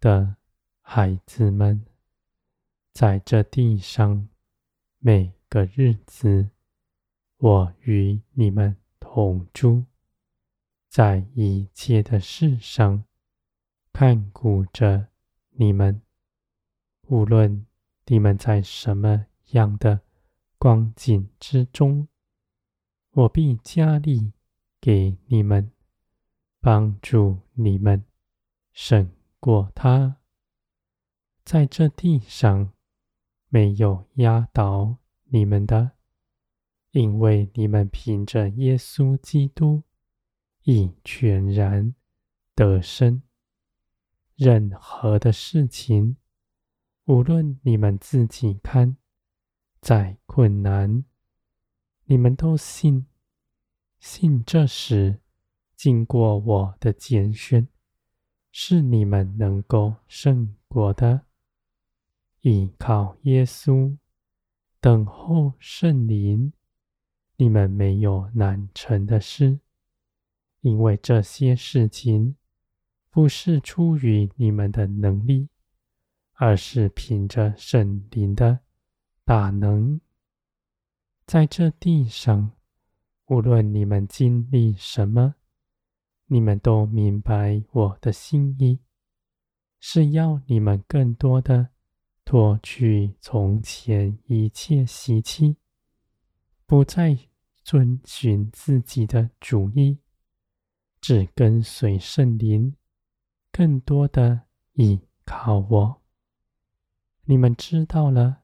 的孩子们，在这地上每个日子，我与你们同住，在一切的事上看顾着你们，无论你们在什么样的光景之中，我必加力给你们，帮助你们胜过他，在这地上没有压倒你们的，因为你们凭着耶稣基督已全然得胜。任何的事情，无论你们自己看再困难，你们都信，信这时经过我的拣选。是你们能够胜过的，依靠耶稣，等候圣灵。你们没有难成的事，因为这些事情不是出于你们的能力，而是凭着圣灵的大能。在这地上，无论你们经历什么。你们都明白我的心意，是要你们更多的脱去从前一切习气，不再遵循自己的主意，只跟随圣灵，更多的依靠我。你们知道了，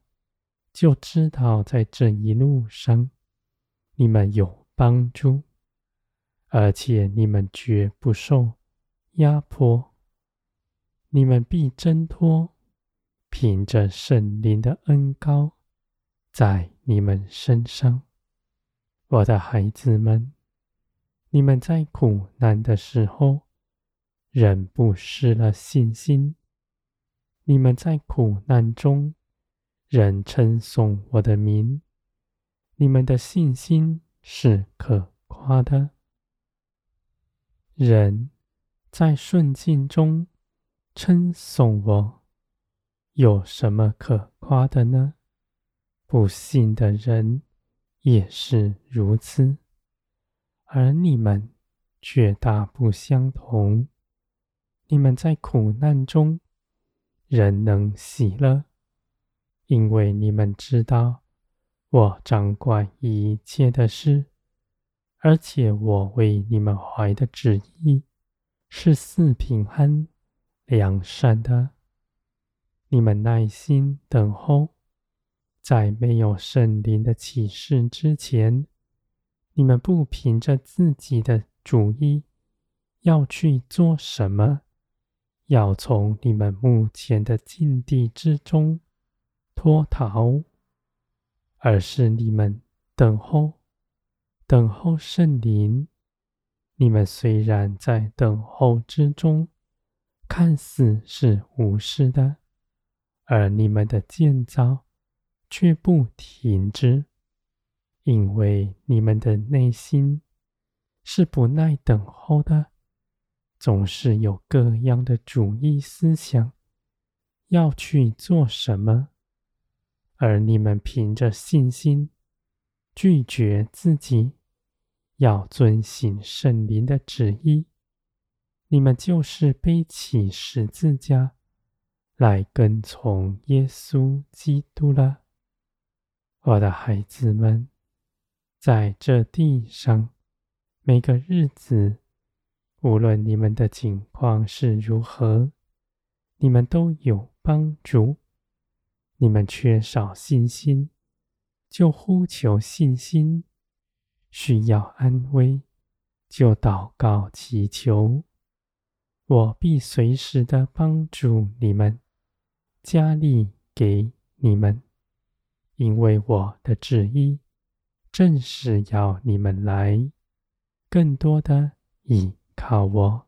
就知道在这一路上，你们有帮助。而且你们绝不受压迫，你们必挣脱，凭着圣灵的恩膏在你们身上。我的孩子们，你们在苦难的时候，仍不失了信心；你们在苦难中，仍称颂我的名，你们的信心是可夸的。人在顺境中称颂我，有什么可夸的呢？不信的人也是如此，而你们却大不相同。你们在苦难中仍能喜乐，因为你们知道我掌管一切的事。而且我为你们怀的旨意是四平安、良善的。你们耐心等候，在没有圣灵的启示之前，你们不凭着自己的主意要去做什么，要从你们目前的境地之中脱逃，而是你们等候。等候圣灵，你们虽然在等候之中，看似是无事的，而你们的建造却不停止，因为你们的内心是不耐等候的，总是有各样的主义思想要去做什么，而你们凭着信心。拒绝自己，要遵行圣灵的旨意，你们就是背起十字架来跟从耶稣基督了。我的孩子们，在这地上每个日子，无论你们的境况是如何，你们都有帮助。你们缺少信心。就呼求信心，需要安慰，就祷告祈求，我必随时的帮助你们，加力给你们，因为我的旨意正是要你们来更多的依靠我，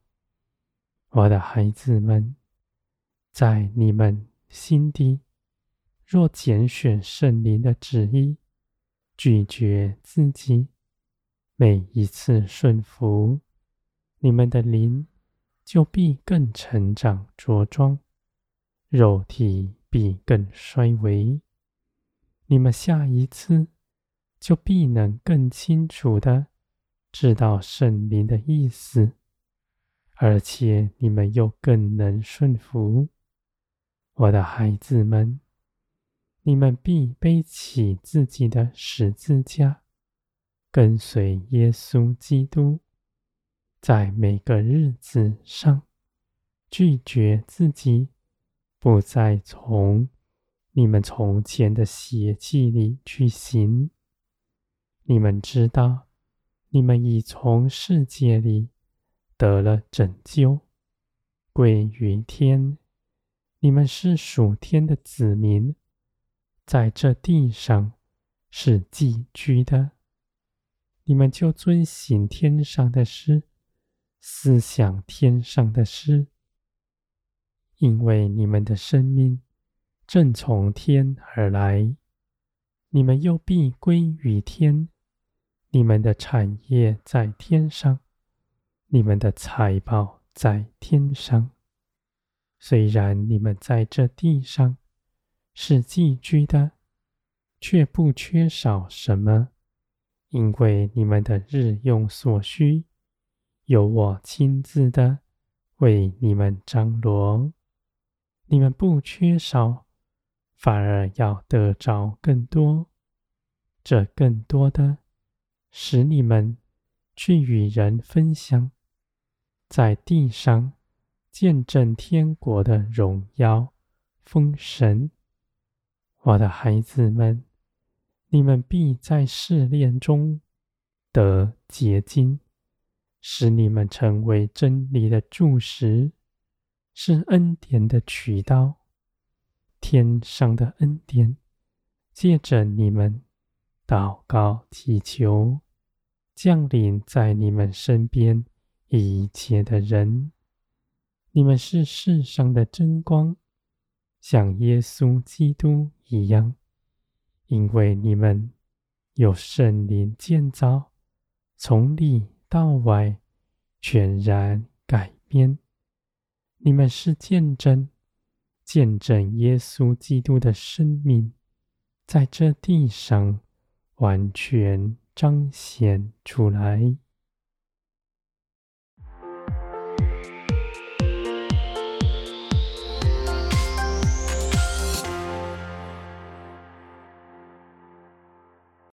我的孩子们，在你们心底。若拣选圣灵的旨意，拒绝自己，每一次顺服，你们的灵就必更成长茁壮，肉体必更衰微。你们下一次就必能更清楚的知道圣灵的意思，而且你们又更能顺服。我的孩子们，你们必背起自己的十字架，跟随耶稣基督。在每个日子上，拒绝自己，不再从你们从前的邪气里去行。你们知道，你们已从世界里得了拯救，归于天。你们是属天的子民，在这地上是寄居的。你们就遵行天上的事。思想天上的事，因为你们的生命正从天而来，你们又必归于天。你们的产业在天上，你们的财宝在天上。虽然你们在这地上是寄居的，却不缺少什么，因为你们的日用所需。有我亲自的为你们张罗，你们不缺少，反而要得着更多。这更多的，使你们去与人分享，在地上见证天国的荣耀丰盛。我的孩子们，你们必在试炼中得结晶。使你们成为真理的柱石，是恩典的渠道。天上的恩典，借着你们祷告祈求，降临在你们身边一切的人。你们是世上的真光，像耶稣基督一样，因为你们有圣灵建造，从里。到外，全然改变。你们是见证，见证耶稣基督的生命，在这地上完全彰显出来。